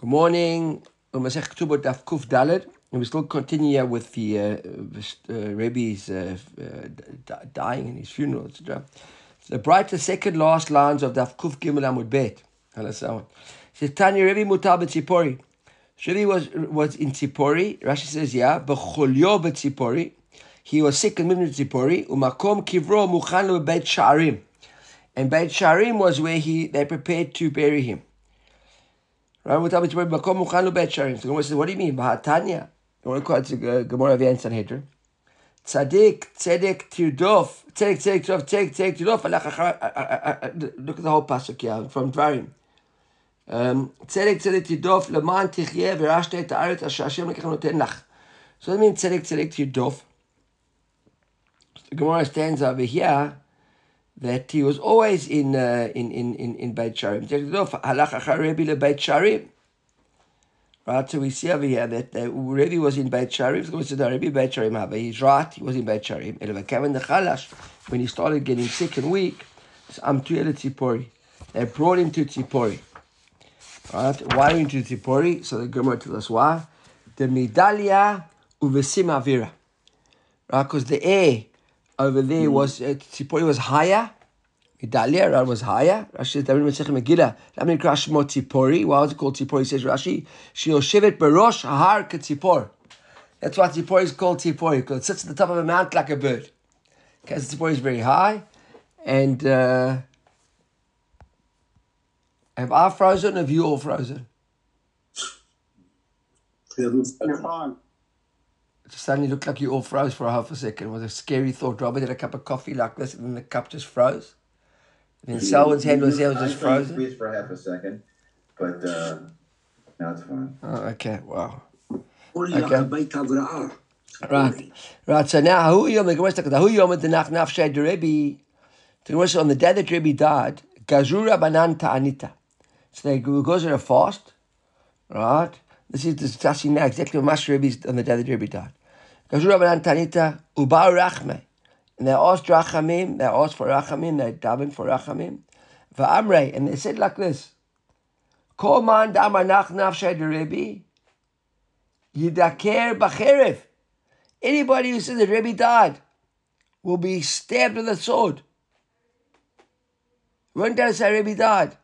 Good morning. Dalet. And we still continue with the uh, uh, Rebbe's uh, uh, dying and his funeral, etc. The brighter second last lines of Daf Kuf Gimel Amud Bet. Says Tanya Rebbe Mutar B'Tzipori. Rebbe was was in Tzipori. Rashi says, yeah, B'Cholyo B'Tzipori. He was sick and moved to Tzipori. Umakom Kivro Muchan Beit Sharim. And Beit Sharim was where he they prepared to bury him. Right? So the Gemara says, what do you mean? Bahatanya. Call it the Gemara of Yan Sanhedrin. Tzadik, tzedek, tirdof, tzedek, tzedek, tirdof, tzedek, tzedek, tirdof, look at the whole pasuk here from Dvarim. Um, tzedek, tzedek, tirdof, leman tichye, v'rashte et haaretz asher Hashem lekech noten lach. So that means tzedek, tzedek, tirdof. The Gemara stands over here that he was always in uh, in in in in Beit Sharim. Beit Sharim. Right, so we see over here that the Rebbe was in Beit Sharim. So say the Rebbe Beit Sharim. He's right. He was in Beit Sharim. When he started getting sick and weak. They brought him to Tzipori. Right? Why into Tzipori? So the Gemara tells us why. The Midalia uvesim avira. Right? Because the air over there was uh, Tzipori was higher. Idalia was higher. Rashi says, David Masechet Megillah. Lami Krashmo Tzipori. Why was it called Tzipori? Says Rashi. She Yoshevet Barosh Har Tzipor. That's why Tzipori is called Tzipori because it sits at the top of a mount like a bird. Because Tzipori is very high, and uh, have I frozen? Have you all frozen? You're fine it suddenly looked like you all froze for a half a second. It was a scary thought. Robert had a cup of coffee like this, and then the cup just froze. And then Selwyn's hand was there, was just frozen. Freeze for half a second, but uh, now it's fine. Oh, okay, wow. Okay. Right, right. So now, who yom the Gemara who yom the nach nafshay the Rebbe. The Gemara on the day that Rebbe died, gazura banan ta'anita. So they go on a fast, right? This is discussing now exactly what Master Rebbe on the day that Rebbe died. Tanita, Ubar Rachme. And they asked Rachamim, they asked for Rachamim, they davened for Rachamim. Va'amrei, and they said like this, Kol man damar nach nafshay Rebbe, yidaker b'cherev. Anybody who says that Rebbe died will be stabbed with a sword. Won't tell that Rebbe died.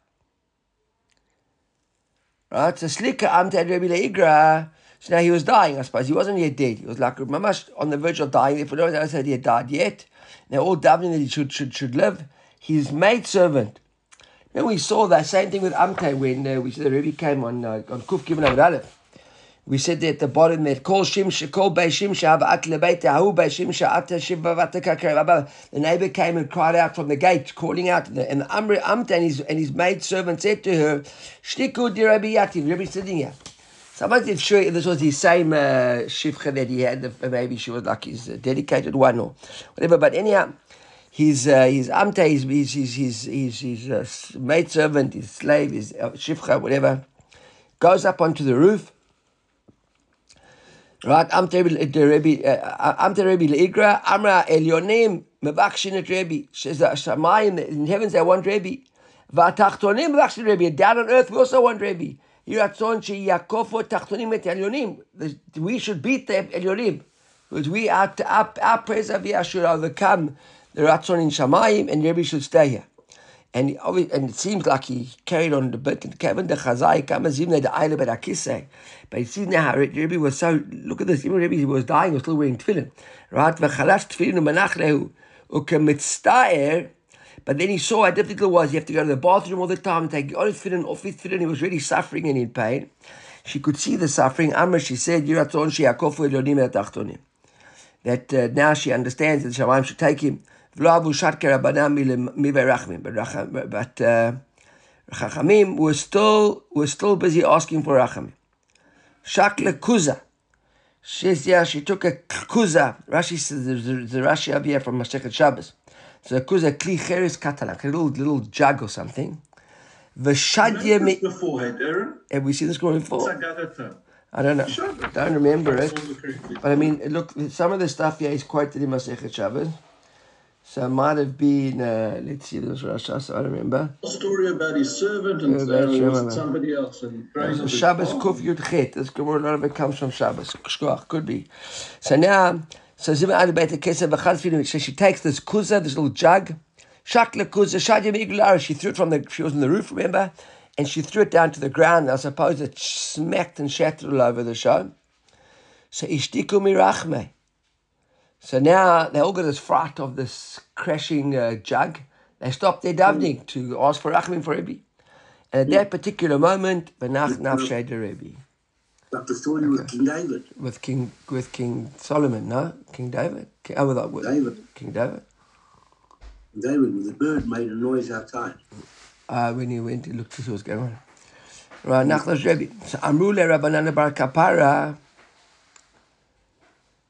Right? So Slika Amted Rebbe Leigra, so now he was dying, I suppose. He wasn't yet dead. He was like mamash on the verge of dying. If no one said he had died yet, they're all davening that he should should should live. His maid servant. Then we saw that same thing with Amte when uh, we said the Rebbe came on uh, on Kuf Gimel Aleph. We said that at the bottom that call Shimsha, call Bei Shimsha, at Lebeita, Hu Bei Shimsha, at The neighbor came and cried out from the gate, calling out, and the Amri Amte and his, and his maid servant said to her, Shtiku di Rabbi Yativ, Rabbi sitting here. Somebody's not sure if this was the same uh, shivcha that he had, maybe she was like his uh, dedicated one or whatever. But anyhow, his uh, his amte, his his his his, his, his uh, maid servant, his slave, his uh, shivcha, whatever, goes up onto the roof. Right, amte uh, amte Rebbe leigra amra elyonim mevakshin et Rebbe. Says that Shamayim in heavens they want Rebbe. V'atachtonim mevakshin Rebbe. Down on earth we also want Rebbe. We should beat the Elyonim. Because we are, our, our praise of should overcome the Ratzon in Shamayim and Rebbe should stay here. And, and it seems like he carried on a bit. And Kevin the Chazai, Kamazim, the Eile Bet Akise. But you see now how Rebbe was so, look at this, even Rebbe was dying, was still wearing tefillin. Right? V'chalash tefillin u'manach lehu. U'kemitzta'er, but then he saw how difficult it was. You have to go to the bathroom all the time, and take on his tefillin, off his tefillin. He was really suffering and in pain. She could see the suffering. Amr, she said, That uh, now she understands that Shamayim should take him. But uh, were still, were still busy asking for Rachamim. Shakle Kuza. She yeah, she took a kuza. Rashi says, the, the Rashi up here from Masechet Shabbos. So it goes a kli cheres katalak, a little little jug or something. The V'shadye me. Beforehand, Aaron. Have we seen this going before? I don't know. Don't remember it. But I mean, look, some of the stuff here is quoted in Masechet Shabbos. So it might have been, uh, let's see, this Rasha, so I don't remember. story about his servant and Yeah, uh, that's was right. it somebody else and So Shabbos. Kuf Yud Chet. This Gemara, a lot of it comes from Shabbos. Could be. So now, so she takes this kuza, this little jug, shakla kuza, she threw it from the, she was on the roof, remember? And she threw it down to the ground. I suppose it smacked and shattered all over the show. So ishtiku mirachme. So now they all got this fright of this crashing uh, jug. They stopped their davening to ask for rachmim for Rebbe. And at that particular moment, Benach Nafshay the Rebbe Like the story with King David. with King with King Solomon, no? King David? King, oh, with, with David. King David. David, with the bird made a noise outside. Uh, when he went, he looked to see what's going on. Right, Nachlash Rebbe. So Amru le Rabbanan Bar Kapara.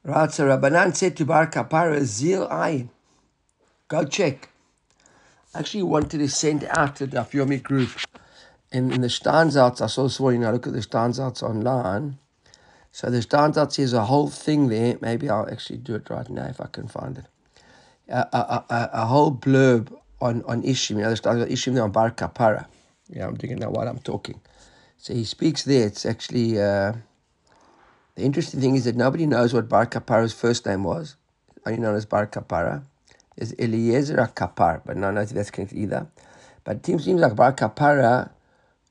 Right, so Rabbanan said to Bar Kapara, Zil Ayin. Go check. Actually wanted to send out to the Daf Yomi group. In, in the Steinsaltz, I saw this morning, I look at the Steinsaltz online. So the Steinsaltz is a whole thing there. Maybe I'll actually do it right now if I can find it. A, a, a, a whole blurb on, on Ishim. You know, the Steinsaltz Ishim there on Bar Kapara. Yeah, I'm thinking now while I'm talking. So he speaks there. It's actually, uh, the interesting thing is that nobody knows what Bar Kapara's first name was, only known as Bar Kapara. There's Eliezer Kapar, but no, no, that's connected either. But it seems like Bar Kapara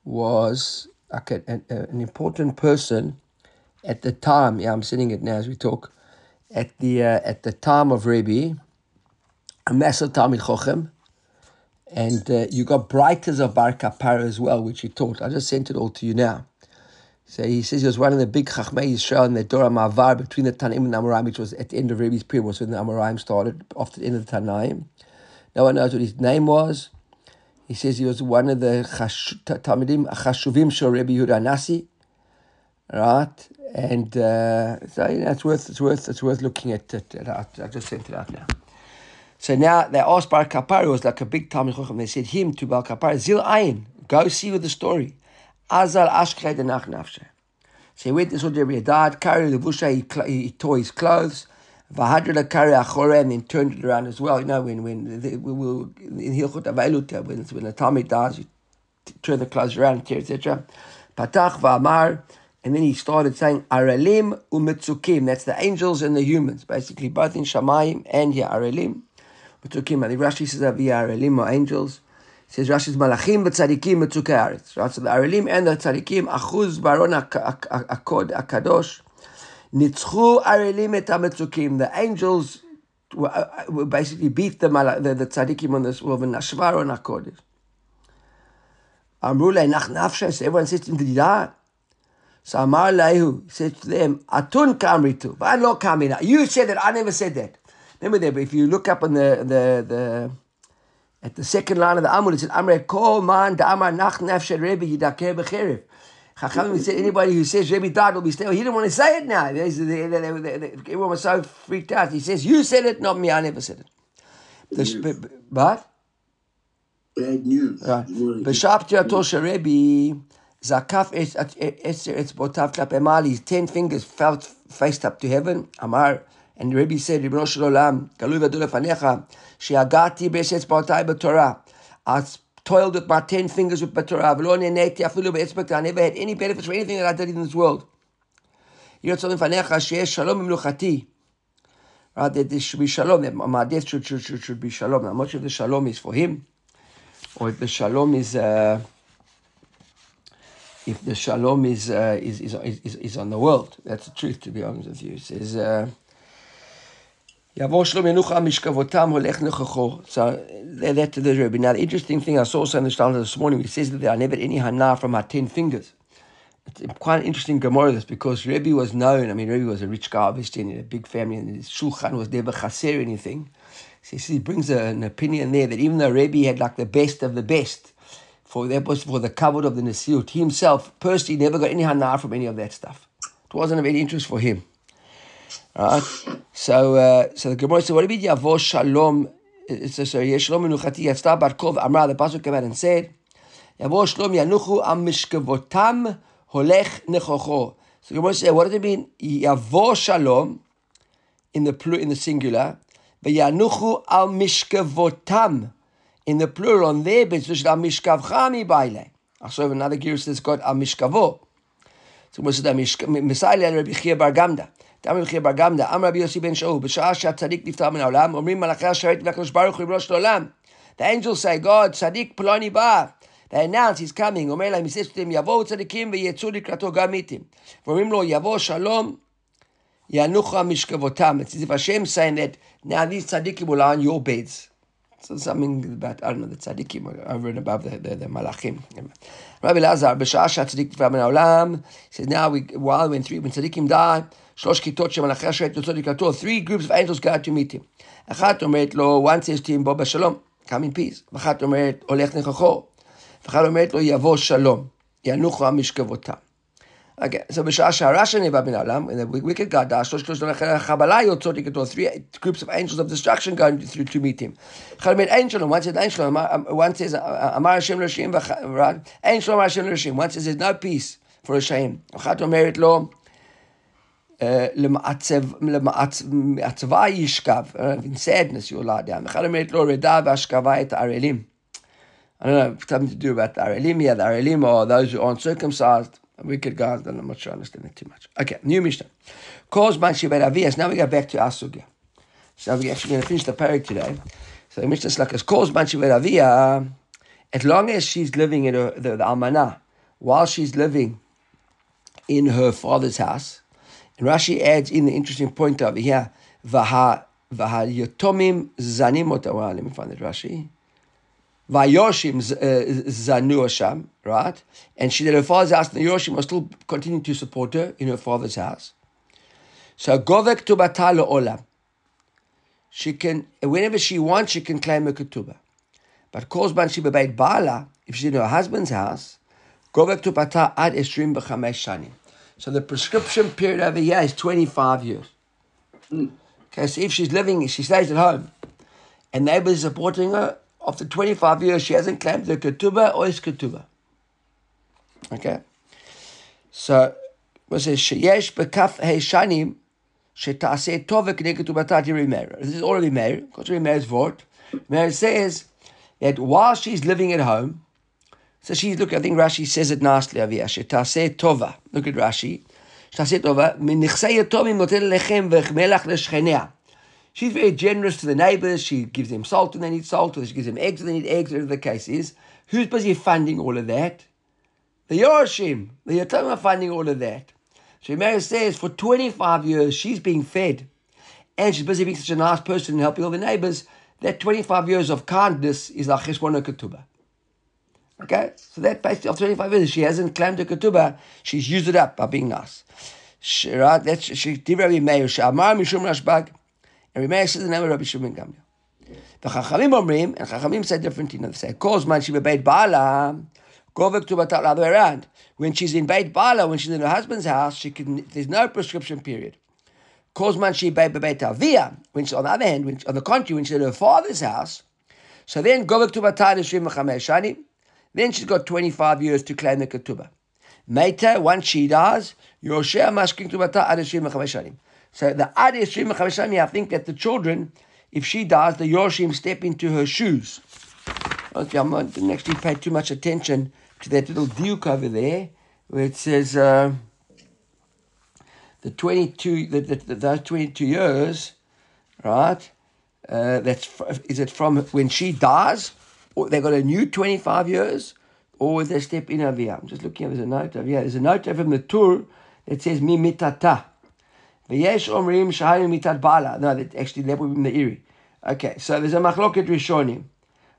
was like a, an, an important person at the time. Yeah, I'm sitting it now as we talk. At the uh, at the time of Rebbe, a massive Talmid Chochem, and uh, you got Brighters of Bar Kapara as well, which he taught. I just sent it all to you now. So he says he was one of the big Chachmei Yisrael in the Dora Mavar between the Tanaim and the Amoraim, which was at the end of Rebbe's period, was when the Amoraim started, after the end of the Tanaim. No one knows what his name was. He says he was one of the Talmidim Chashuvim Shel Rebbe Yehuda Nasi, right? And uh, so you know, it's worth it's worth it's worth looking at it. I, just sent it out now. So now they asked Bar Kapar, who was like a big Talmud Chacham, they said him to Bar Kapar, Zil Ayin, go see with the story. Azal Ashkei Denach Nafshe. So he went to Saudi Arabia, died, carried the busha, he, he tore his clothes, Vahadra and then turned it around as well. You know, when when the, we will in Hilchot Availuta, when when the Talmud dies, you turn the clothes around, etc. Patach Va'amar, and then he started saying Arelim umetzukim. That's the angels and the humans, basically both in Shamayim and here Arelim. Metzukim. I think Rashi says that Arelim are angels. He says Rashi's Malachim v'tzadikim metzukei aretz. Right, so the Arelim and the tzadikim achuz baron ak- ak- ak- akod akadosh. Nitzchu Arelim et hametzukim. The angels were, uh, were basically beat the, mala- the, the tzadikim on this world. V'nashvar on akodesh. Amru lei nach nafshes. Everyone says to him, did he die? So Amar Lehu said to them, Atun kamritu. But lo kamina. You said that. I never said that. Remember but if you look up on the the the at the second line of the Amud, it said, Amre kol man da'amar nach nafshet Rebbe yidakeh b'cherev. Chachamim said, anybody who says Rabbi died will be stale. He didn't want to say it now. They, they, they, everyone was so freaked out. He says, You said it, not me. I never said it. The, b- b- but? Bad news. Right. Beshapti Atosha Rebbe. Zakaf Esther Etz Botav Klap his ten fingers felt faced up to heaven. Amar, and Rabbi said, Ribbono Shel Olam, Galu V'adu Lefanecha, Sheagati B'Esh Etz Botai B'Torah toiled with my ten fingers with Torah. I never had any benefits for anything that I did in this world. Right, that there should be shalom, that my death should, should, should, should be shalom. Now, much of the shalom is for him, or if the shalom is, uh, if the shalom is, uh, is, is, is, is on the world. That's the truth, to be honest with you. It says, uh, Yavor Yenucha Mishkavotam Holech So that to the Rebbe. Now the interesting thing I saw so in the this morning, it says that there are never any hana from our ten fingers. It's quite an interesting Gemara this because Rebbe was known. I mean, Rebbe was a rich guy, obviously, and in a big family, and his shulchan was never chaser anything. So he brings a, an opinion there that even though Rebbe had like the best of the best, for that was for the covered of the Nasiut, he himself personally never got any hana from any of that stuff. It wasn't of any interest for him. Right? So, uh, so the Gemara said, what do you mean, Yavo Shalom? It says, so, Yesh Shalom Menuchati Yatzta Bar Kov Amra, the Pasuk came out and said, Yavo Shalom Yanuchu Am Mishkevotam Holech Nechocho. So the Gemara said, what does it mean? Yavo Shalom, in the plu- in the singular, V'yanuchu al mishkavotam. In the plural on their beds, which is al mishkavcha mi baile. Also, another gear says got al mishkavo. So what's the Messiah Rabbi Chia bar Gamda. דאמר רבי חייא בר גמדא, אמר רבי יוסי בן שאול, בשעה שהצדיק נפטר מן העולם, אומרים מלאכי השרת והקדוש ברוך הוא ריבונו של עולם. The angels say, God, צדיק פלוני בא. They announce he's coming. אומר להם, he says to them, יבואו צדיקים ויצאו לקראתו גם איתם. ואומרים לו, יבוא שלום, ינוחו משכבותם. It's as if Hashem saying that now these tzaddikim will lie on your beds. So something about, I don't know, the tzaddikim over and above the, the, the malachim. Rabbi Lazar, בשעה שהצדיק נפטר מן העולם, he says, now we, while when three, when tzaddikim die, שלוש כיתות שמלאכי השרת יוצאות לקראתו, three groups of angels go out to meet him. אחת אומרת לו, says to him, בוא בשלום, come in peace. ואחת אומרת, הולך נכחו. ואחת אומרת לו, יבוא שלום, ינוחו המשכבותם. Okay, so בשעה שהרשע נאבד מן העולם, the wicked God dies, שלוש כיתות של החבלה יוצאות לקראתו, three groups of angels of destruction through to meet him. אחד אומרת, אין שלום, one says, אין שלום, one says, אמר השם לרשעים, אין שלום אמר השם לרשעים, one says, there's no peace for רשעים. אחת אומרת לו, למעצבה ישכב, in sadness you'll lie down. אחד אומרת לו רדה והשכבה את הערלים. I don't know, something to do about the Arelim here. The Arelim are those who aren't circumcised. Wicked guys, then I'm not sure I understand it too much. Okay, new Mishnah. Calls man Shibet Avias. Now we go back to Asugya. So we're actually going to finish the parak today. So the Mishnah is like, calls man Shibet Avia, as long as she's living in her, the, the Almanah, while she's living in her father's house, and Rashi adds in the interesting point over here, Vaha Yotomim Zanim Well, ah, let me find that Rashi. Vayoshim uh, Zanu Hasham, right? And she did her father's house, and the Yoshim was still continuing to support her in her father's house. So Govek Tubata Olam. She can, whenever she wants, she can claim a ketubah. But Kozban Shiba Beit Bala, if she's in her husband's house, Govek Tubata Ad Esrim B'chamesh Shanim. So the prescription period over here is 25 years. Mm. Okay, so if she's living, she stays at home, and neighbors are supporting her, after 25 years, she hasn't claimed the ketubah or his ketubah. Okay? So, what says, Sheyesh bekaf heishanim shetase tovek neketubata rimer. This is already married, because Rimer's vort. Rimer says that while she's living at home, so she, look, I think Rashi says it nicely over here. Shetase tova. Look at Rashi. Shetase tova. Lechem v'chmelach l'shchenea. She's very generous to the neighbors. She gives them salt when they need salt, or she gives them eggs when they need eggs, whatever the case is. Who's busy funding all of that? The Yorshim. The Yatomim are funding all of that. So Mary says for 25 years she's being fed. And she's busy being such a nice person and helping all the neighbors. That 25 years of kindness is like Cheshbon Ketubah. Okay? So that basically of 25 years, she hasn't claimed the ketubah, she's used it up by being nice. She, right? That's she did Rabbi Meir, Shamar Mishum Rashbag, and Rabbi Meir says the name of Rabbi Shimon Gamliel. The Chachamim Omrim, and Chachamim say different things. They say, cause man she Beit Bala, go back to the other way around. When she's in Beit Bala, when she's in her husband's house, she can. There's no prescription period. Cause man she Beit Beit Avia, when she, on the other hand, when, on the contrary, when she's in her father's house, so then go back to Batal Shrim Shani. Then she's got 25 years to claim the ketubah. Meta, once she dies, Yoshea mashking tubata ad shanim. So the ad shanim, I think that the children, if she dies, the Yoshim step into her shoes. Okay, I didn't actually pay too much attention to that little duke over there, where it says uh, the 22, the, the, the, those 22 years, right? Uh, that's is it from when she dies or they got a new 25 years, or they step in over here. I'm just looking, there's a note over here. There's a note from the tour that says, Mi mitata. V'yesh omrim shahayim mitat bala. No, that actually, that would be in the Iri. Okay, so there's a machloket rishonim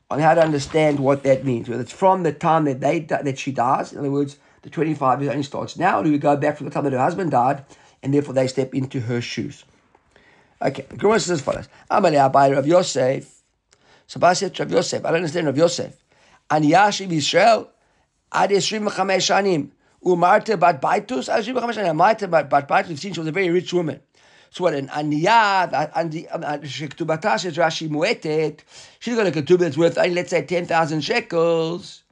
on how to understand what that means. Whether it's from the time that they that she dies, in other words, the 25 years only starts now, or do we go back from the time that her husband died, and therefore they step into her shoes? Okay, the Gemara says as follows: Amalei Abayir of Yosef. So Ba said Rav Yosef, I don't understand Rav Yosef. Ani Yashiv Yisrael, Ad Yisrim Shanim, Umarte Bat Baitus, Ad Yisrim Shanim, Umarte Bat Baitus, we've seen she was a very rich woman. So what, an Aniyah, Shektubata, says Rashi Muetet, she's got a ketubah that's worth, let's say, 10,000 shekels.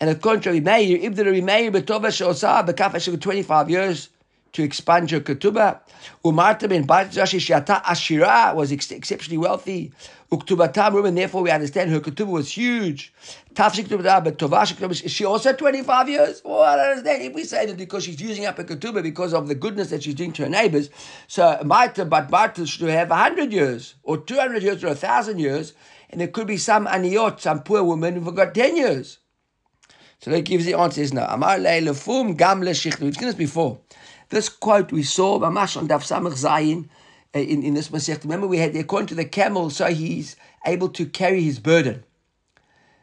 And according to Rabbi Meir, if the Rabbi Meir betova she'osa, bekaf 25 years to expunge her ketubah. Umarta ben Rashi Shata Ashira was ex- exceptionally wealthy. Uktubatam, and therefore we understand her ketubah was huge. Tafshik but Tovash is she also 25 years? Well, I don't understand. If we say that because she's using up her ketubah because of the goodness that she's doing to her neighbors, so Marta, but Marta should have 100 years, or 200 years, or 1,000 years, and there could be some aniot, some poor woman who've got 10 years. So that gives the answer is no. Amar le'elefum gam. We've seen this before. This quote we saw, Mamash on Daf Samach Zayin, uh, in, in this Masech. Remember, we had the according to the camel, so he's able to carry his burden.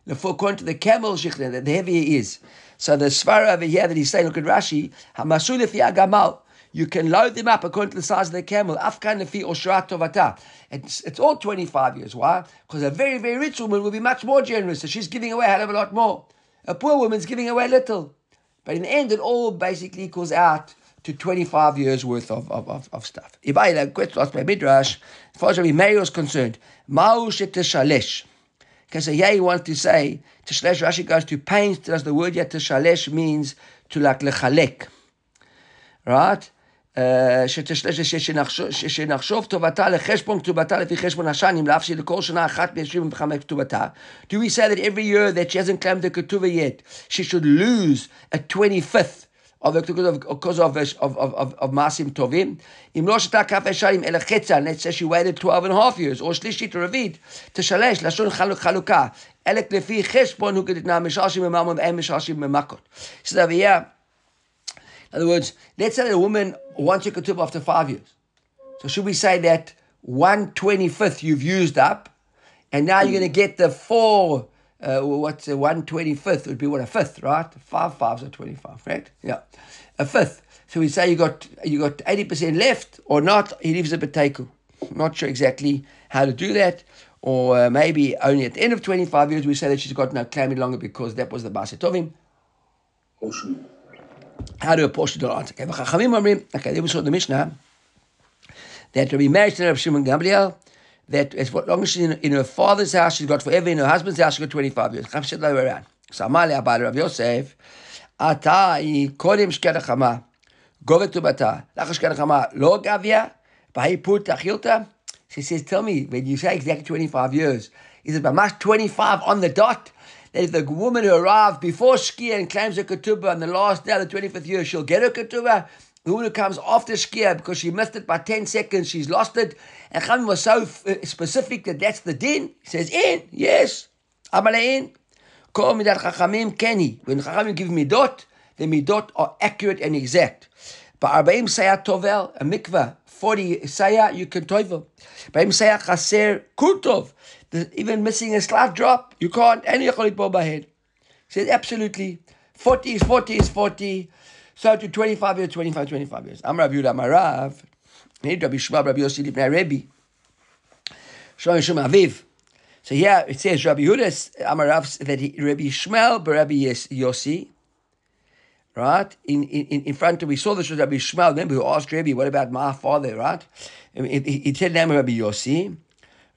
Therefore, according to the camel, the heavier he is. So the Svara over here that he's saying, look at Rashi, Hamasul gamal. You can load them up according to the size of the camel. Afkan oshrat tovata. It's, it's all 25 years. Why? Because a very, very rich woman will be much more generous. So she's giving away a hell of a lot more. A poor woman's giving away little. But in the end, it all basically equals out to 25 years worth of, of, of, of stuff. Ibayla, question asked by Midrash, as far as Rabbi Meir was concerned, Ma'u shalesh. Because here he wants to say, Teshalesh, Rashi goes to pains, does the word yet Teshalesh means to like lechalek. Right? שנחשוב טובתה לחשבון כתובתה לפי חשבון השנים, לאף שלכל שנה אחת מ-25 כתובתה. Do we say that every year that she hasn't claimed the ketubah yet, she should lose a 25th of the because of of of of, of masim tovim. Im lo shta kaf esharim el chetzan. Let's say she waited 12 and a half years or shlishit or ravit to shalesh lashon chaluk chaluka. Elek lefi cheshbon hu gedit na mishashim memamon and mishashim memakot. So over here, in other words, let's say that a woman wants a ketubah after five years. So should we say that one twenty fifth you've used up, and now you're going to get the four uh, what's a 125th would be what a fifth, right? Five fives are 25, right? Yeah. A fifth. So we say you got you got 80% left or not, he leaves a betaku. Not sure exactly how to do that. Or uh, maybe only at the end of 25 years we say that she's got no claim any longer because that was the Basetovim. Portion. How to apportion the answer? Okay, okay, there we saw the Mishnah that to be married to Rabbi Shimon Gamliel, that as long as she's in, in, her father's house, she's got forever. In her husband's house, she's got 25 years. Chav said around. So Amalia about Rav Yosef, Ata kodim shkera chama, govet tu bata, lachas lo gavia, Bahiput tachilta. She says, tell me, when you say exactly 25 years, is it mamash 25 on the dot? That if the woman who arrived before Shkia and claims her ketubah on the last day of the 25th year, she'll get her ketubah? Who comes after Shkia because she missed it by 10 seconds, she's lost it. And Chachamim was so uh, specific that that's the din. He says, in, yes. Amale in. Kol midat Chachamim keni. When Chachamim give midot, the midot are accurate and exact. But Arbaim Sayat Tovel, a mikvah, 40 Sayat, you can tovel. Arbaim Sayat Chaser Kurtov, even missing a slight drop, you can't, and you can't by head. He says, absolutely. 40 is 40 is 40. So to 25 years, 25, 25 years. I'm Rabbi Yudah Marav. Rabbi Shmuel, Rabbi Yossi Lipnei Rebbe. Shlomo Shum Aviv. So here it says Rabbi Yehuda Amarav that he, Rabbi Shmuel, Rabbi Yossi, right? In, in, in front of, we saw this was Rabbi Shmuel, remember who asked Rabbi, what about my father, right? He, said name Rabbi Yossi,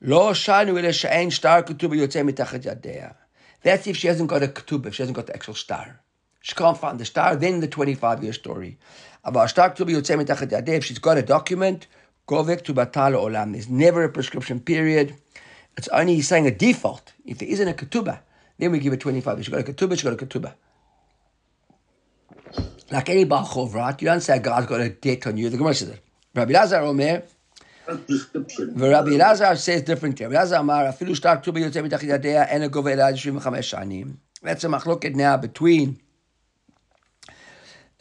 Lo shanu ila sha'en star ketubah yotzei mitachat yadea. That's if she hasn't got a ketubah, if she hasn't got the actual star. She can't find the star, then the 25 year story. If she's got a document, govek to batal olam. There's never a prescription period. It's only saying a default. If there isn't a ketubah, then we give it 25. If she got a ketubah, she got a ketubah. Like any Bachov, right? You don't say God's got a debt on you. The Gemara says it. Rabbi Lazar Omer, ורבי אלעזר says differently. רבי אלעזר אמר, אפילו שטר כתובה יוצא מתחת ידיה, אין הגובה אלא עד 25 שנים. בעצם מחלוקת now between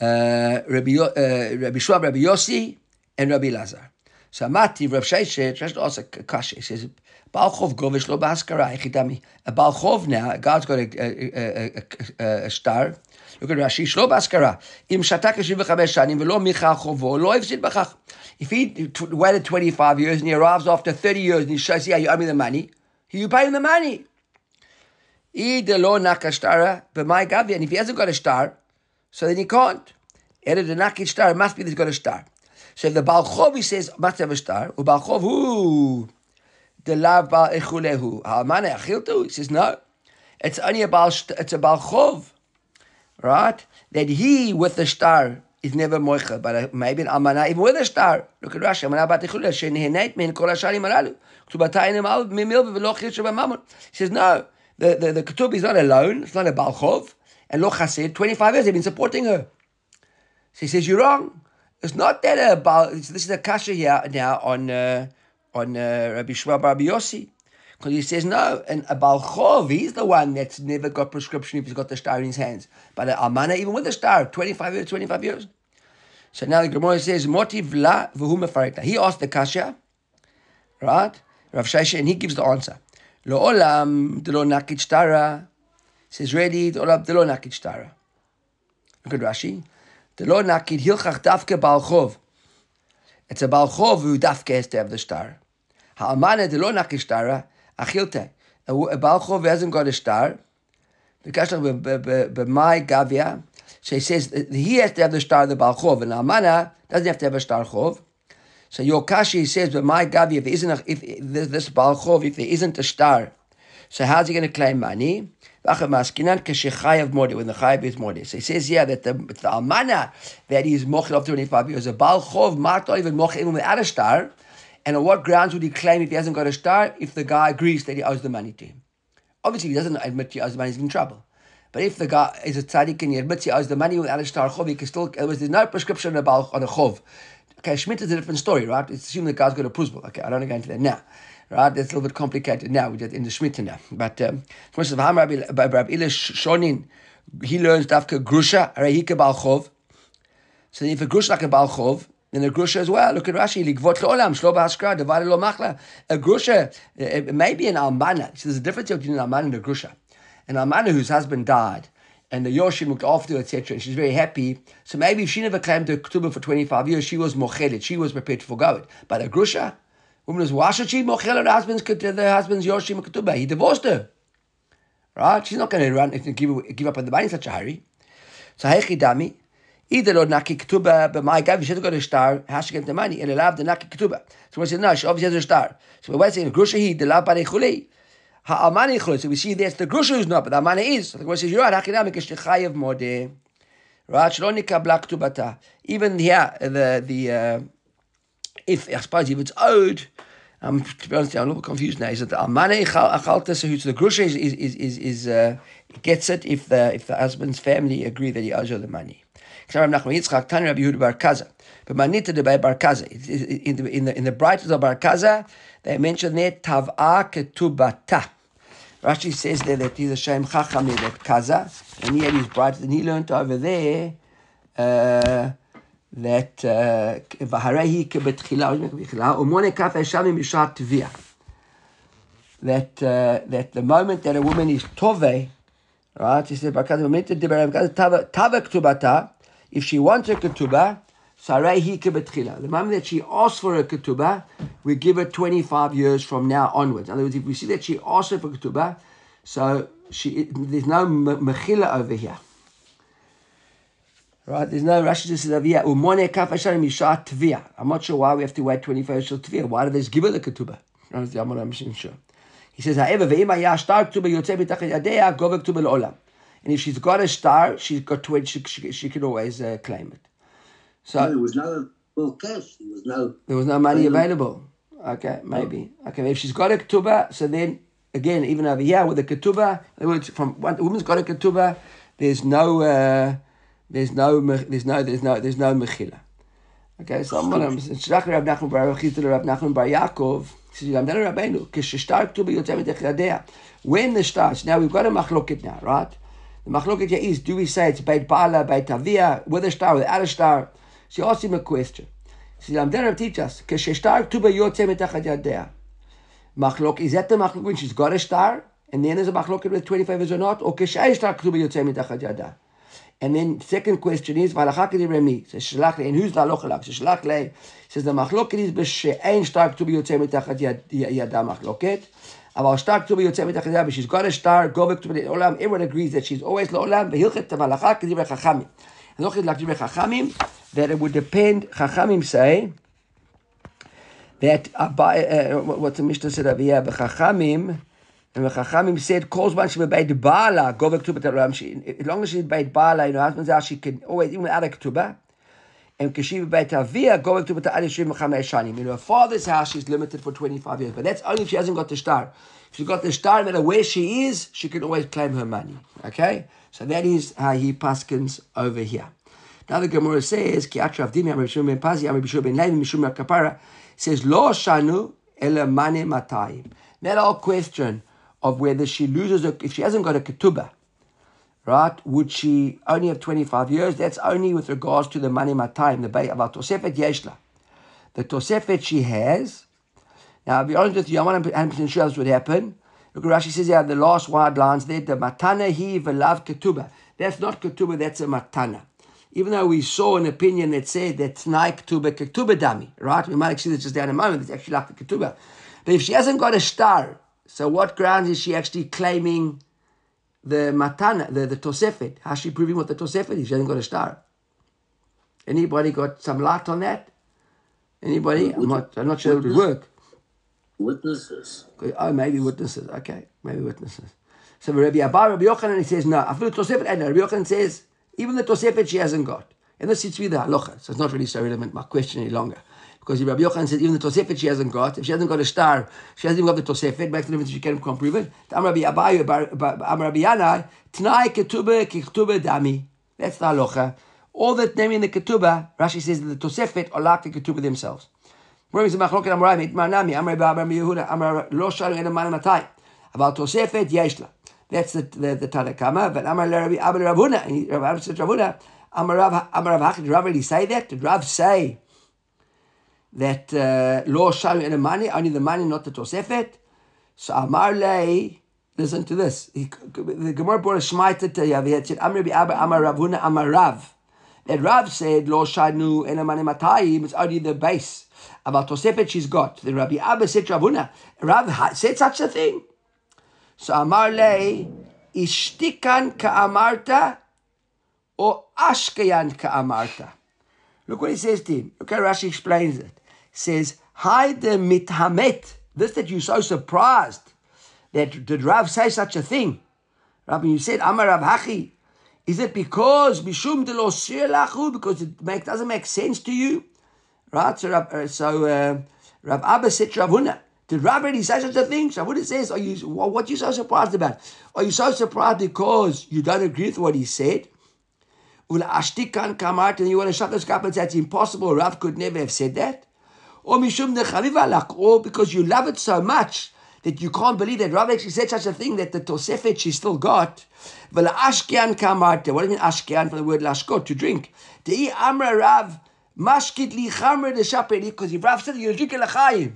uh, Rabbi, uh, Rabbi Rabbi Yossi, and Rabbi Lazar. So Amati, Rav Sheshet, just also Kasha, he says, Baal Chov Govish lo b'haskara, echidami. A Baal Chov now, God's got a, a, a, a, a star. Look at Rashi, shlo b'haskara. Im shatak 75 shanim, velo micha chovo, lo hefsid b'chach. If he waited 25 years and he arrives after 30 years and he says, yeah, you owe me the money, you pay him the money. De lo nakashtara, but my and if he hasn't got a star, so then you can't. Ere the nakit star It must be that he's got a star. So if the Baal Chov, he says, must have a star, or Baal Chov, who? The lav Baal Echulehu. Ha'amane Achiltu? He says, no. It's only a it's a Baal Chov, right? That he, with the star, is never moichel, but uh, maybe an almana even with a star. Look at Rashi. Almana bat echule shenehenait min kol hasharim alalu. Ktubatay nem al mimil v'lo chirsh b'mamon. He says no. The the the ketub is not alone. It's not a balchov. And lo chassid. Twenty five years they've been supporting her. So he says you're wrong. It's not that about. This is a kasha here now on uh, on uh, Rabbi Shmuel Bar Yossi. Because he says no, and a balchov, he's the one that's never got prescription if he's got the star in his hands. But a almana, even with the star, 25 years, 25 years. So now the Gemara says, motiv la v'hu mefarita. He asked the kasha, right? Rav Shesha, and he gives the answer. Lo olam delo nakit shtara. Says ready, olam delo nakit shtara. Look at Rashi. Delo nakit hilchach dafke balchov. It's a balchov who dafke has to have the star. Ha'amana delo nakit shtara. Achilte. A balchov hasn't got a star. Kasha b'mai gavia. So he says he has to have the star of the balchov, and Amana doesn't have to have a star chov. So Yokashi says, but my gavi, if isn't a, if this, this balchov, if there isn't a star, so how's he going to claim money? When the chayav is mode. So he says, yeah, that the, the almana that he's mochel of 25 years, a balchov might not even mochel without a star. And on what grounds would he claim if he hasn't got a star? If the guy agrees that he owes the money to him. Obviously, he doesn't admit he owes the money, he's in trouble. But if the guy is a tzaddik and he admits he owes the money without a star chov, he can still, there's no prescription about on a chov. Okay, Shmita is a different story, right? It's assumed the guy's got a prusbul. Okay, I don't want to go into that now. Right, that's a little bit complicated now. We're in the Shmita now. But um, Rabbi by Elish Shonin, he learns dafka grusha, arehika balchov. So if a grusha like a balchov, then a grusha as well. Look at Rashi, ligvot leolam, shlo ba'askra, divided lo machla. A grusha, uh, maybe an almana. So there's a difference between an almana and a grusha. An almana whose husband died, and the Yoshim looked after her, etc., and she's very happy. So maybe if she never claimed the ketubah for 25 years, she was mochelet, she was prepared to forgo it. But a grusha, woman is, she mochel her husband's, the husband's Yoshim ketubah? He divorced her. Right? She's not going to run and give, give up on the money in such a hurry. So, hechi dami, either or naki ketubah, but my if she hasn't got a star, how she get the money? And allowed the naki ketubah. So we said, no, she obviously has a star. So we're saying, grusha he, the lav barechulei. Ha'amani chulei. So we see that's the grusha who's not, but the amani is. So the says, you're right, hachidami k'shtechayev modeh. Right? Shlo nikabla ketubata. Even here, the, the, uh, if, I suppose, if it's owed, um, to be honest, I'm a little confused now. Is it the Achalta, so the Grusha is, is, is, is, uh, gets it if the, if the husband's family agree that he owes her the money. But Manita de Bar Kaza. In the, in the, in the brightness of Bar Kaza, they mention there Tav'a Ketubata. Rashi says there that he's a Shem Chacham that Kaza, and he had his bright, and he learned over there uh, that Vaharehi. That uh, that the moment that a woman is tove, right? He said, if she wants a ketubah, Sarehi kebetchila. The moment that she asks for a ketubah, we give her 25 years from now onwards. In other words, if we see that she asks for a ketubah, so she there's no mechila over here. Right? There's no Rashi just says over here. Umone kaf mishat tvia. I'm not sure why we have to wait 25 years till tvia. Why do they just give her the ketubah? I'm not sure. He says, however, ve'im haya shtar ketubah yotzei b'tachet yadea, gove ketubah le'olam. And if she's got a star, she's got to she, she, she can always uh, claim it. So there was no well cash. There was no. There was no money available. Okay, maybe. Okay, if she's got a ketubah, so then again, even over here with the ketubah, from one the woman's got a ketubah, there's no, uh, there's no, there's no, there's no, there's no mechila. Okay, so I'm gonna Shlach Rav Nachman Bar Chizda Rav Nachman Bar Yaakov. I'm done Rabbeinu. Kishtar ketubah yotzei mitechadea. When the starts now, we've got a machloket now, right? The machloket here is: Do we say it's Beit Bala, Beit Avia, with a star, without a star? She asked him a question. She said, I'm there to teach us. Kesheshtar tuba yotze metachad yadea. Machlok, is that the machlok when she's got a star? And then there's a machlok with 25 years or not? Or kesheshtar tuba yotze metachad yadea. And then second question is, Valachak di remi. Says Shalach le, and who's the halochalak? Says Shalach le, says the machloket is b'she'ein shtar tuba yotze metachad yada machloket. אבל שטר כתובה יוצא מתחת ידה, she's got a star, גובה כתובה לעולם, everyone agrees that she's always לעולם, והלכת המלאכה כדברי חכמים. הלכת לכדברי חכמים, that it would depend, Chachamim say, that, uh, what the Mishnah said over here, Chachamim, and the Chachamim said, calls one beit Bala, go back to As long as she's beit Bala, you know, husband's out, she can always, even without a ketubah, and Kashiva Beit Avia going to B'ta Adishim Chamesh Shanim. In her father's house, she's limited for 25 years. But that's only if she hasn't got the star. If she's got the star, no matter where she is, she can always claim her money. Okay? So that is how he paskins over here. Now the Gemara says, Ki Atra Avdim Yam Rishon Ben Pazi Yam Rishon Ben Levi Mishum Kapara says Lo Shanu Ela Mane Matayim. That whole question of whether she loses, a, if she hasn't got a ketubah, right? Would she only have 25 years? That's only with regards to the money my time, the bay about Tosefet Yeshla. The Tosefet she has. Now, I'll be honest with you, I'm not 100% sure this would happen. Look, Rashi says here, the last wide lines there, the matana he velav ketubah. That's not ketubah, that's a matana. Even though we saw an opinion that said that tnai ketubah ketubah dami, right? We might see this just down a moment, it's actually like the ketubah. But if she hasn't got a star, so what grounds is she actually claiming the matana, the, the tosefet? How's she proving what the tosefet is? She hasn't got a star. Anybody got some light on that? Anybody? I'm not, I'm not sure it would work. Witnesses. Oh, maybe witnesses. Okay, maybe witnesses. So Rabbi Abba, Rabbi Yochanan, he says, no, after the Tosefet, and Rabbi Yochanan says, even the Tosefet she hasn't got. And this sits with the halacha, so it's not really so relevant, my question any longer. Because Rabbi Yochanan said, even the Tosefet she hasn't got. If she hasn't got a star, she hasn't even got the Tosefet. Back to the she can't prove it. Am Rabbi Abayu, Am Rabbi Yanai, Tnai Ketube Ketube Dami. That's the halacha. All that name in the Ketubah, Rashi says that the Tosefet are like the Ketubah themselves. Where is the Machloket Amraim? It Manami, Amrei Ba'Amrei Yehuda, Amrei Lo Shalu Ena Man Matai. About Tosefet, Yeshla. That's the, the, the Tanakama. But Amrei Rabbi Abba Rabuna, and Rabbi Abel said Rabbi Amarav Rabbi Hachid, Rav really say that? Did Rav say that uh, lo shalu in money, only the money, not the Tosefet? So Amar Lei, listen to this. He, the Gemara brought a shmaita to Yavi, it said, Rabbi Abba, Amar Rav Huna, Amar Rav. That Rav said, lo shanu in money matayim, it's only the base. About Tosefet she's got. The Rabbi Abba said Ravuna, Rav said such a thing. So Amar Le, Ishtikan ka'amarta or Ashkayan ka'amarta. Look what he says to him. Look how Rashi explains it. Says, Hi the mithamet. This that you're so surprised that did Rav say such a thing? Rabbi, you said Amar Rav Hachi. Is it because Mishum de lo because it make, doesn't make sense to you? Right? So, Rab, so uh, Rav Abba said to Rav Huna, did Rav really say such a thing? So what it says, are you, what are you so surprised about? Are you so surprised because you don't agree with what he said? Ul Ashtik can't come out and you want to shut this up and say it's impossible, Rav could never have said that? Or mishum or because you love it so much that you can't believe that Rav actually said such a thing that the Tosefet she still got. What does it mean ashkian for the word lashkot, to drink? The amra Rav Mashkit li chamer de because if Rav said you're drinking. Right,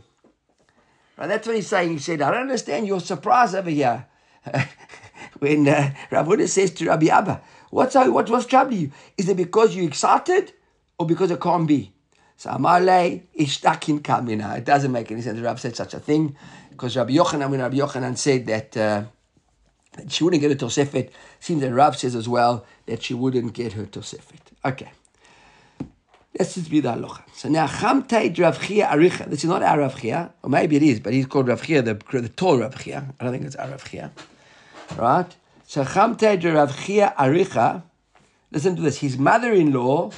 that's what he's saying. He said, I don't understand your surprise over here. when uh, Rav Huda says to Rabbi Abba, what's, what, what's troubling you? Is it because you're excited or because it can't be? So Amalei ishtakin kamina. It doesn't make any sense. Rav said such a thing because Rabbi Yochanan, when Rabbi Yochanan said that, uh, that she wouldn't get a Tosefet, seems that Rav says as well that she wouldn't get her Tosefet. Okay. Let's just be the halacha. So now, Chamtei Rav Chia Aricha. This is not our Rav Chia, or maybe it is, but he's called Rav Chia, the, the tall Rav Chia. I don't think it's our. Right? So Chamtei Rav Chia Aricha, listen to this. His mother-in-law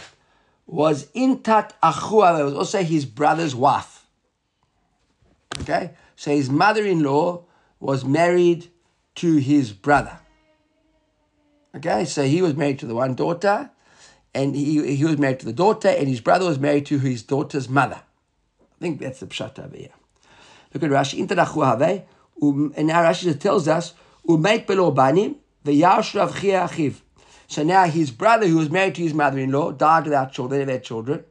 was Intat Achua, that was also his brother's wife. Okay? So his mother-in-law was married to his brother. Okay? So he was married to the one daughter, and he, he was married to the daughter, and his brother was married to his daughter's mother. I think that's the pshat over here. Look at Rashi. Interachu have, um, and now Rashi tells us, umeit belo banim v'yash Rav Chia achiv. So now his brother, who was married to his mother-in-law, died without children. They never had children.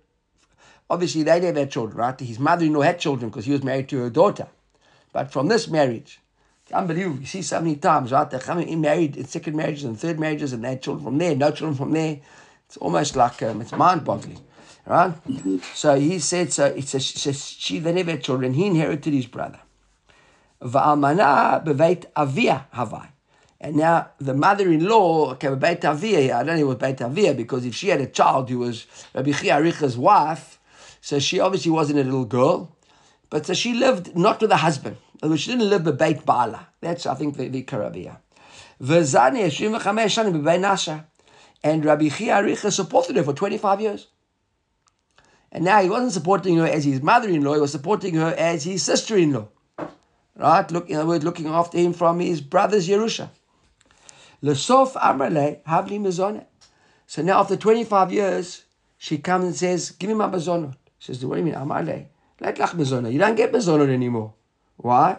Obviously, they never had children, right? His mother-in-law had children because he was married to her daughter. But from this marriage, unbelievable. You see so many times, right? They're coming in married in second marriages and third marriages, and they had children from there, no children from there. It's almost like um, it's mind-boggling, right? So he said, so it says, she they never had children. He inherited his brother. Va'almana avia havai. And now the mother-in-law, okay, Beit Avia, I don't know what Beit Avia, because if she had a child who was Rabbi Chia wife, so she obviously wasn't a little girl, but so she lived not with a husband. She didn't live with Beit Baala. That's, I think, the, the Karabia. V'zani 25 shanim b'Beit Nasha. And Rabbi Chia supported her for 25 years. And now he wasn't supporting her as his mother-in-law, he was supporting her as his sister-in-law. Right? Look, in other words, looking after him from his brother's Yerusha. Lesof Amrale, Havli Mezonah. So now after 25 years, she comes and says, Give me my mazonot. She says, What do you mean, Amrale? Let lach mazonot. You don't get mazonot anymore. Why?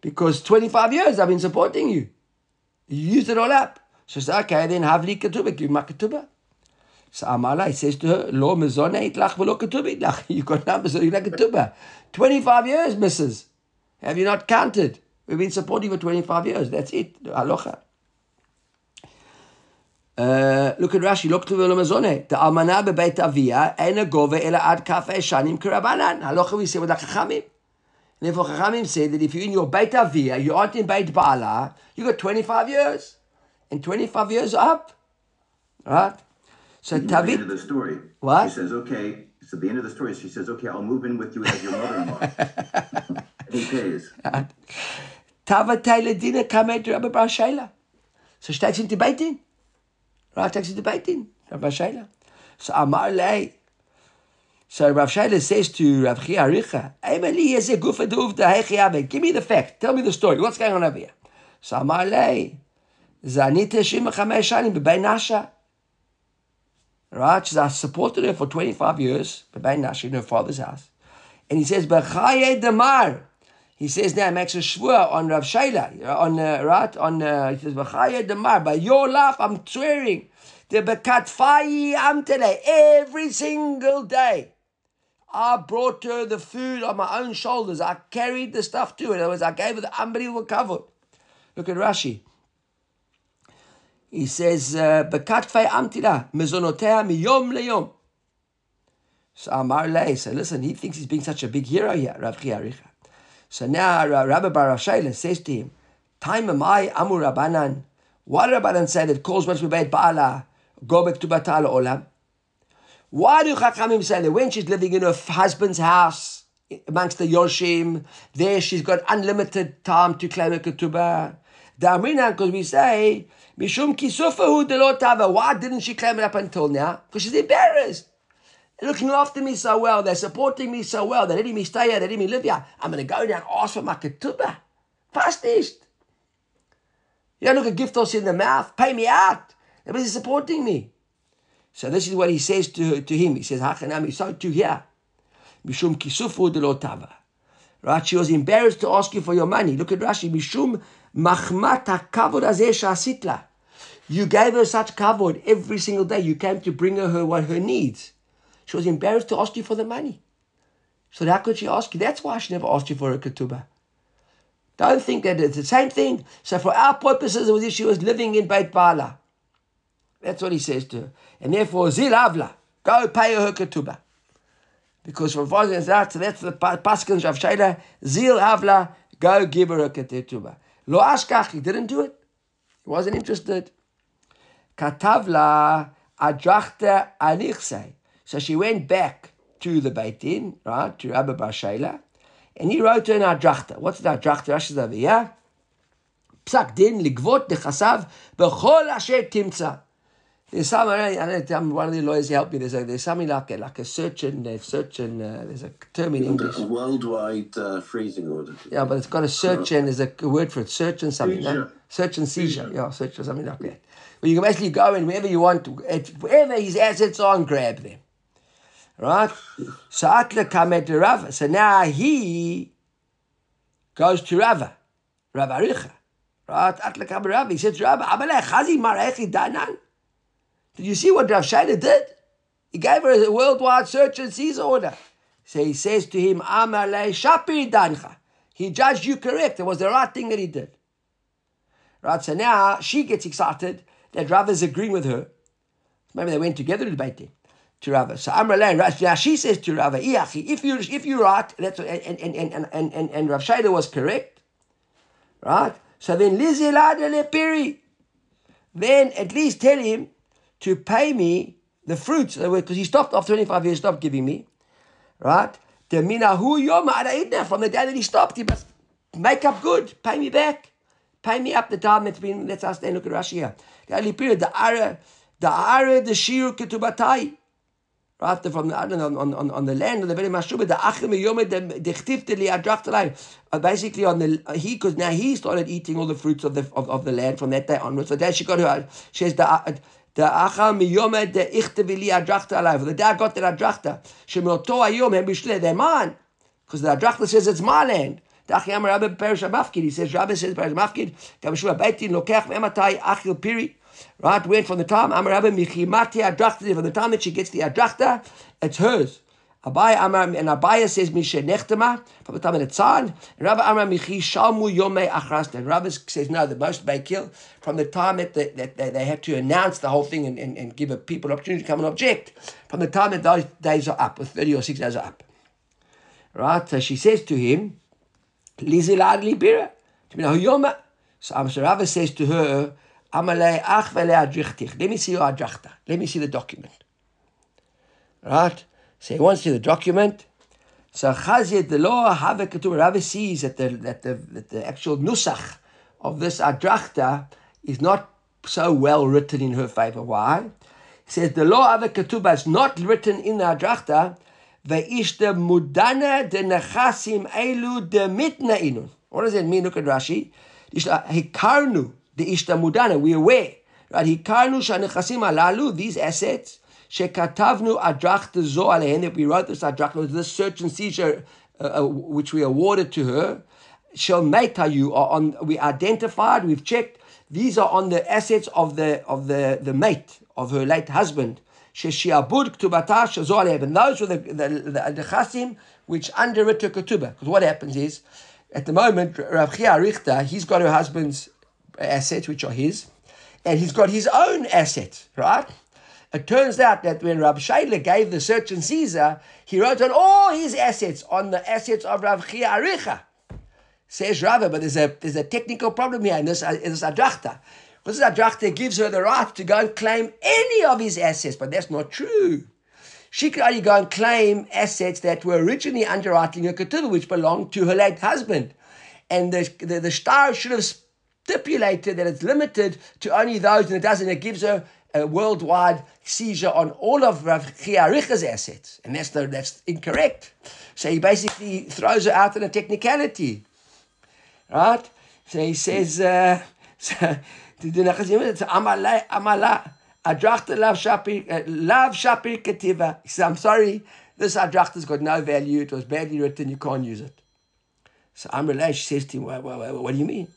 Because 25 years I've been supporting you. You used it all up. She says, Okay, then Havli Ketubah. Give me my Ketubah. So Amala says to her, Lo mezonah itlach v'lo ketubah itlach. You got numbers, so you got ketubah. 25 years, missus. Have you not counted? We've been supporting for 25 years. That's it. Aloha. Uh, look at Rashi, look to the Lamazone. The Almana bebeit avia, ena gove ela ad kafe shanim karabanan. Halacha we say with the Chachamim. And therefore Chachamim said that if you're in your Beit Avia, you aren't in Beit Baala, you got 25 years. And 25 years up. Right? So At the end of the story, What? she says, okay. So the end of the story, she says, okay, I'll move in with you as your mother-in-law. he pays. Tava Taylor Dina Kamed Rabbi Bar Shaila. So she takes him to Right, takes him to Beit Din, Bar Shaila. So Amar Lei. So Rav Shaila says to Rav Chia Aricha, Give me the fact. Tell me the story. What's going on over here? So Amar Lei. Zanita Shima Chamesh Shanim B'Bein Nasha. Right? She's I supported her for 25 years, B'Bein Nasha, in her father's house. And he says, B'chaye Damar. He says now, makes a shvur on Rav Shaila, on, uh, right? On, uh, he says, B'chaye Damar. By your life, I'm swearing. The B'katfayi Amtele. Every single day. I brought her the food on my own shoulders. I carried the stuff to her. In other words, I gave her the unbelievable cover. Look at Rashi. He says, uh, "Bekatfei amtila mezonotea miyom leyom." So Amar Lei said, "Listen, he thinks he's being such a big hero here, Rav Chia Aricha." So now Rabbi Bar Shaila says to him, "Time amai amur Rabbanan." Why did Rabbanan say that calls once beit Baala go back to Batal Olam? Why do Chachamim say that when she's living in her husband's house amongst the Yoshim, there she's got unlimited time to claim a ketubah? Damrina, because we say, Mishum kisufahu delotava. Why didn't she claim it up until now? Because she's embarrassed. Looking after me so well. They're supporting me so well. They're letting me stay here. They're letting me live here. I'm going to go down ask for my ketubah. Fast nicht. You don't look a gift horse in the mouth. Pay me out. They're supporting me. So this is what he says to, to him. He says, Hachanami, so to here. Mishum kisufu de lotava. Right? She was embarrassed to ask you for your money. Look at Rashi. Mishum machmat hakavod azeh shasitla. You gave her such kavod every single day. You came to bring her, her what her needs. She was embarrassed to ask you for the money. So how could she ask you? That's why she never asked you for a ketubah. Don't think that it's the same thing. So for our purposes, it was if she was living in Beit Bala. That's what he says to her. And therefore, zil avla, go pay her ketubah. Because from that, so that's the Paskins of Shaila, zil avla, go give her a ketubah. Lo ashkach, he didn't do it. He wasn't interested. Katavla adrachte anichse. So she went back to the Beit Din, right, to Rabbi Bar Shaila, and he wrote her an adrachta. What's the adrachta? Rashi's over here. Psak din ligvot dechasav bechol asher timtza. There's some, I don't know, one of the lawyers helped me. There's, a, there's something like a, like a search and a search and uh, there's a term in English. Worldwide uh, freezing order. Yeah, but it's got a search and there's a word for it, search and something. Seizure. No? Search and seizure. seizure. Yeah, search or something like that. Well, you can basically go and wherever you want to, wherever his assets are and grab them. Right? So Atla kamet to Rava. So now he goes to Rava, Rava Aricha. Right? Atla to Rava. He says to Rava, Amalei chazi marechi danan. Did you see what Rav Shaila did? He gave her a worldwide search and seize order. So he says to him, Amalei shapir dancha. He judged you correct. It was the right thing that he did. Right, so now she gets excited that Rava is agreeing with her. Maybe they went together to it to Rava. So Amrullah, now she says to Rava, "Iachi, if you if you're right, that's what, and and and and and, and, and Rav Shaila was correct, right? So then Lizilad lepiri, then at least tell him to pay me the fruits because he stopped after 25 years, stopped giving me, right? The minahu yom ha'ara'idna, From the day that he stopped, he must make up good, pay me back. Pay me up the time that's been, let's ask then look at here. The only the ara, the ara, the shir ketubatai. Right from I don't know, on, on, on the land of the very Mashuba, the Achim Yom, the Chtifte Li Adrachtalai. Uh, basically, on the he because now he started eating all the fruits of the of, of the land from that day onwards. So there she got her. She has the the Acham Yom the Ichte Li Adrachtalai. The day I got the Adrachta, Shemoto Ayom Hem Bishle. They're mine because the Adrachta says it's my land. Dachi Amar Rabbi Perish Mafkid. He says Rabbi says Perish Mafkid. Kamishua Beitin Lokech Mematai Achil Piri. Right, went from the time Amar Rabbi Michimati Adrachta, from the time that she gets the Adrachta, it's hers. Abai Amar and Abaya says Misha Nechtema from the time of the Tzan. Rabbi Amar Michi Shalmu Yome Achrasta. Rabbi says no, the most they kill from the time that, they, that they, they had to announce the whole thing and, and, and give a people an opportunity to come and object. From the time that those days are up, or thirty or six days are up. Right, so she says to him, Lizilad Libira. So Rabbi says to her, let me see your adrachta. Let me see the document. Right? So he wants to see the document. So Chazir the law have Rabbi sees that the that the that the actual nusach of this adrachta is not so well written in her favor. Why? He says the law of ketubah is not written in the adrachta. De elu. What does that mean? Look at Rashi. Hikarnu the Ishta Mudana, we're aware. Right? Hikarnu shanechasim alalu, these assets, shekatavnu adrachta zo alehen, that we wrote this adrachta, this search and seizure uh, uh, which we awarded to her, shall you are on, we identified, we've checked, these are on the assets of the of the, the mate of her late husband. Sheshiabud ktubata shazo And those were the, the, the, the which underwrote her ketubah. Because what happens is, at the moment, Rav Chia Aricha, he's got her husband's assets, which are his, and he's got his own assets, right? It turns out that when Rab Shaila gave the search and seizure, he wrote on all his assets, on the assets of Rav Chia Aricha. Says Rav, but there's a, there's a technical problem here in this, in this Adrachta. Because this Adrachta gives her the right to go and claim any of his assets, but that's not true. She could only go and claim assets that were originally underwriting her ketubah, which belonged to her late husband. And the, the, the shtar should have stipulated that it's limited to only those, and it doesn't. It gives her a worldwide seizure on all of Rav Chiaricha's assets, and that's the, that's incorrect. So he basically throws her out in a technicality, right? So he says, uh, "Amala, amala, adrachta lav shapir, uh, lav shapir ketiva." He says, "I'm sorry, this adrachta's got no value. It was badly written. You can't use it." So Amrullah, she says to him, what do you mean?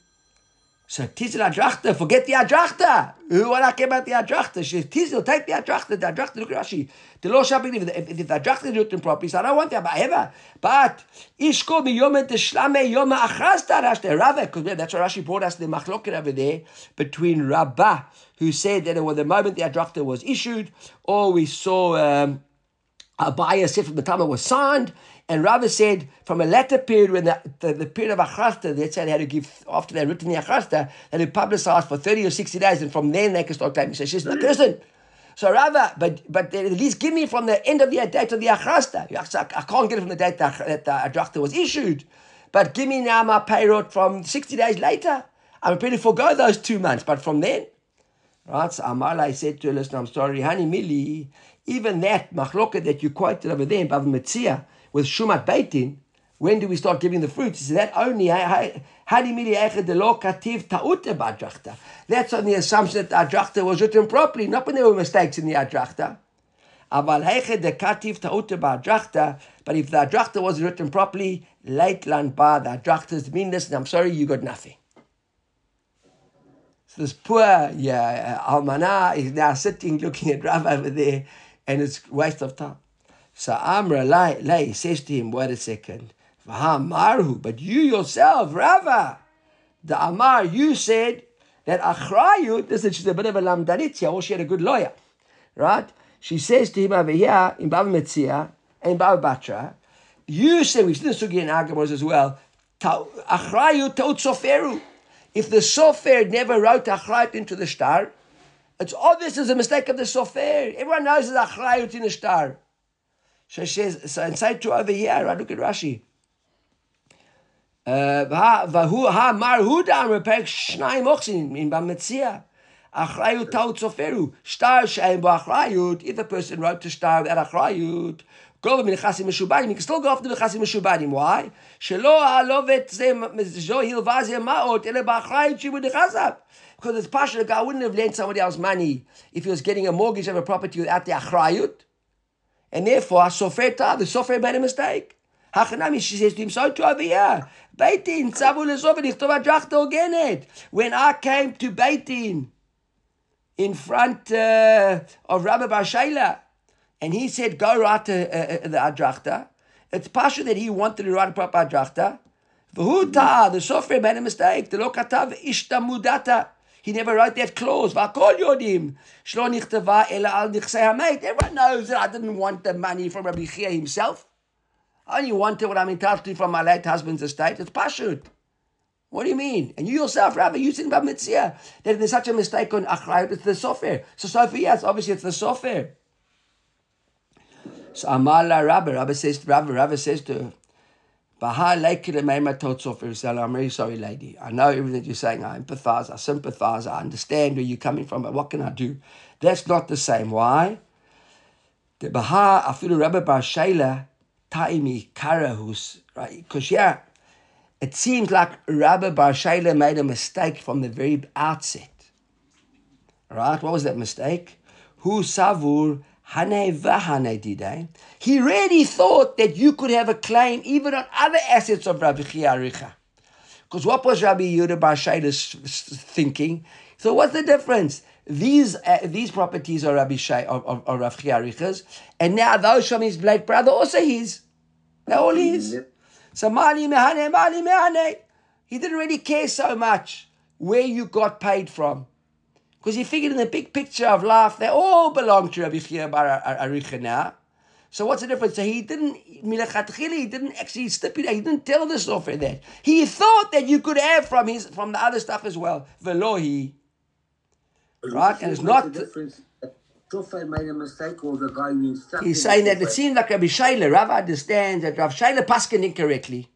So Tizel Adrachta, forget the Adrachta. Want to care about the Adrachta? She says, Tizel, take the Adrachta. The Adrachta, look at Rashi. The law shall if, if the Adrachta is written properly, so I don't want that ever. But Ishko shlame yom achras tarashte Rava, because that's what Rashi brought us the machloket over there between Rabbah, who said that it was the moment the Adrachta was issued, or we saw um, the time it was signed, and Rava said from a later period when the, the, the period of Achrasta, they said they had to give, after they had written the Achrasta, they had to publicize for 30 or 60 days, and from then they could start claiming. So she's like, listen. So Rava, but but at least give me from the end of the date of the Achrasta. I can't get it from the date that, the Adrachta was issued. But give me now my payroll from 60 days later. I'm prepared to forego those two months, but from then. Right, so Amalai said to her, listen, I'm sorry, honey, Millie, even that machloket that you quoted over there Bava Metzia, with Shumat Beitin, when do we start giving the fruits? Said that only that's on the assumption that the Adrachta was written properly, not when there were mistakes in the Adrachta. But if the Adrachta was written properly, late land ba, the Adrachta's meanness, and I'm sorry, you got nothing. So this poor yeah, Almana is now sitting looking at Rav over there, and it's waste of time. So Amra Lay says to him, wait a second. But you yourself, Rava, the Amar, you said that Achrayu, this is a bit of a lamdanitzia, or she had a good lawyer, right? She says to him over here in Bava Metzia and Bava Batra, you say, we see the Sugi in Agamos as well, Achrayu Taut Soferu. If the Sofer never wrote Achrayut into the shtar, it's obvious it's a mistake of the Sofer. Everyone knows it's Achrayut in the shtar. So she says, so inside to over here, right? Look at Rashi. Uh, Vahu ha mar hudam repek shnai mochsin in bametzia. Achrayut ta'ut soferu. Shtar she'en ba'achrayut. If a person wrote to shtar without go b'nechasim meshubanim. You can still go off the nechasim meshubanim. Why? Shelo ha'lovet ze zo hilva ze ma'ot ele ba'achrayut shibu nechasav. Because it's a guy wouldn't have lent somebody else money if he was getting a mortgage of a property without the achrayut. And therefore, the sofer made a mistake. Hachanami, she says to him, so too over here. Beitin, tzavu ogenet. When I came to Beitin, in front uh, of Rabbi Bar Shaila, and he said, go write uh, uh, the adrachta, it's pasha that he wanted to write a proper adrachta. The sofer made a mistake. The lo katav ishta mudata. He never wrote that clause. V'akol yodim. Shlo nichtava ela al nichsei hamet. Everyone knows that I didn't want the money from Rabbi Chia himself. I only wanted what I'm entitled to from my late husband's estate. It's pashut. What do you mean? And you yourself, Rabbi, you said about mitzvah that there's such a mistake on achrayut. It's the sofer. So sofer, yes, obviously it's the sofer. So Amala Rabbi, Rabbi says, Rabbi, Rabbi says to her, I'm very sorry, lady. I know everything you're saying. I empathize. I sympathize. I understand where you're coming from. But what can I do? That's not the same. Why? The Baha afilu Rabbi Bar Shaila taimi karahus. Right? Because yeah, it seems like Rabbi Bar Shaila made a mistake from the very outset. Right? What was that mistake? Hu savur hane vahane dide. He really thought that you could have a claim even on other assets of Rabbi Chiaricha. Because what was Rabbi Yehuda Bar thinking? So what's the difference? These uh, these properties are Rabbi Shai of, of, of Chiaricha's, and now those from his late brother also his. They're all his. So mali mehane, mali mehane. He didn't really care so much where you got paid from. Because he figured in the big picture of life, they all belong to Rabbi Chia Bar Aricha now. So what's the difference? So he didn't, he didn't actually stipulate, he didn't tell the sofer that. He thought that you could have from his from the other stuff as well. Velohi. Right? And it's not. Sofer made a mistake or the guy who instructed He's saying that it seems like Rabbi Shaila, Rav understands that Rav Shaila paskin incorrectly.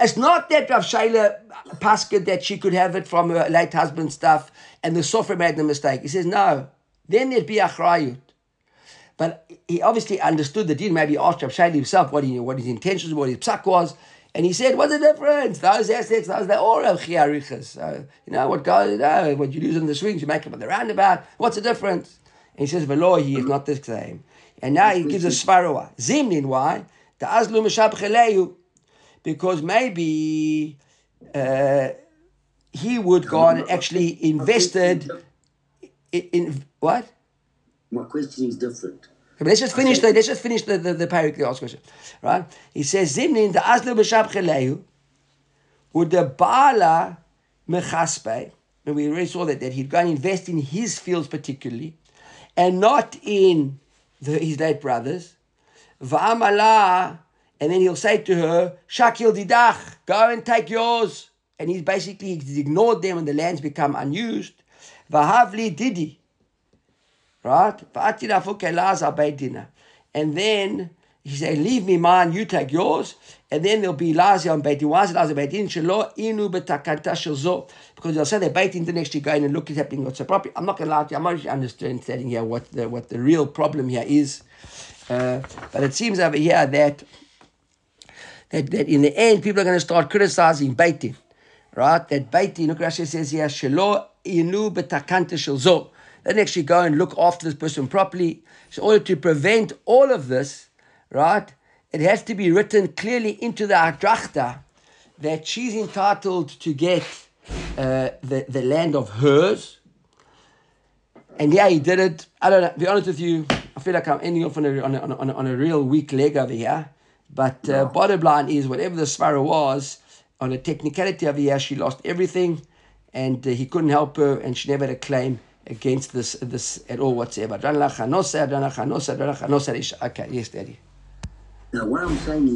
It's not that Rav Shaila paskin that she could have it from her late husband's stuff and the sofer made the mistake. He says, no, then there'd be a achrayut. But he obviously understood the deal. Maybe asked Rav Shaila himself what, he, what his intentions, what his psak was. And he said, what's the difference? Those assets, those, they're all Chiarichas. So, you know, what goes, you know, what you lose in the swings, you make it on the roundabout. What's the difference? And he says, Velo, he is not the same. And now he gives a svarua. Zimnin, why? The Azlu. Because maybe uh, he would go on and actually invested in, in what? My question is different. Okay, but let's just finish the let's just finish the the, the last question, right? He says Zimnin the Azlu Meshabcheleyu would the Baala Mechaspe, and we already saw that that he'd go and invest in his fields particularly, and not in the, his late brothers. Va'amala, and then he'll say to her, Shakil didach, go and take yours. And he's basically he's ignored them and the land's become unused. Vahavli didi. Right? And then he said, Leave me mine, you take yours. And then there'll be Lazia on Beitin. Why is it Lazia Beitin? Shelo inu Because they'll say that Beitin didn't actually go in and look at happening what's the property. I'm not going to lie to you. I'm not really understanding here what the, what the real problem here is. Uh, but it seems over here that, that that in the end people are going to start criticizing Beitin. Right? That Beitin, look Rashi says here, Shelo inu betakanta shel zo. Then actually go and look after this person properly. So in order to prevent all of this, right, it has to be written clearly into the Adrachta that she's entitled to get uh, the, the land of hers. And yeah, he did it. I don't know, to be honest with you, I feel like I'm ending off on a, on a, on a, on a real weak leg over here. But uh, bottom line is, whatever the svara was, on a technicality over here, she lost everything and uh, he couldn't help her and she never had a claim against this this at all whatsoever. Okay, yes, Daddy. Now, what I'm saying is,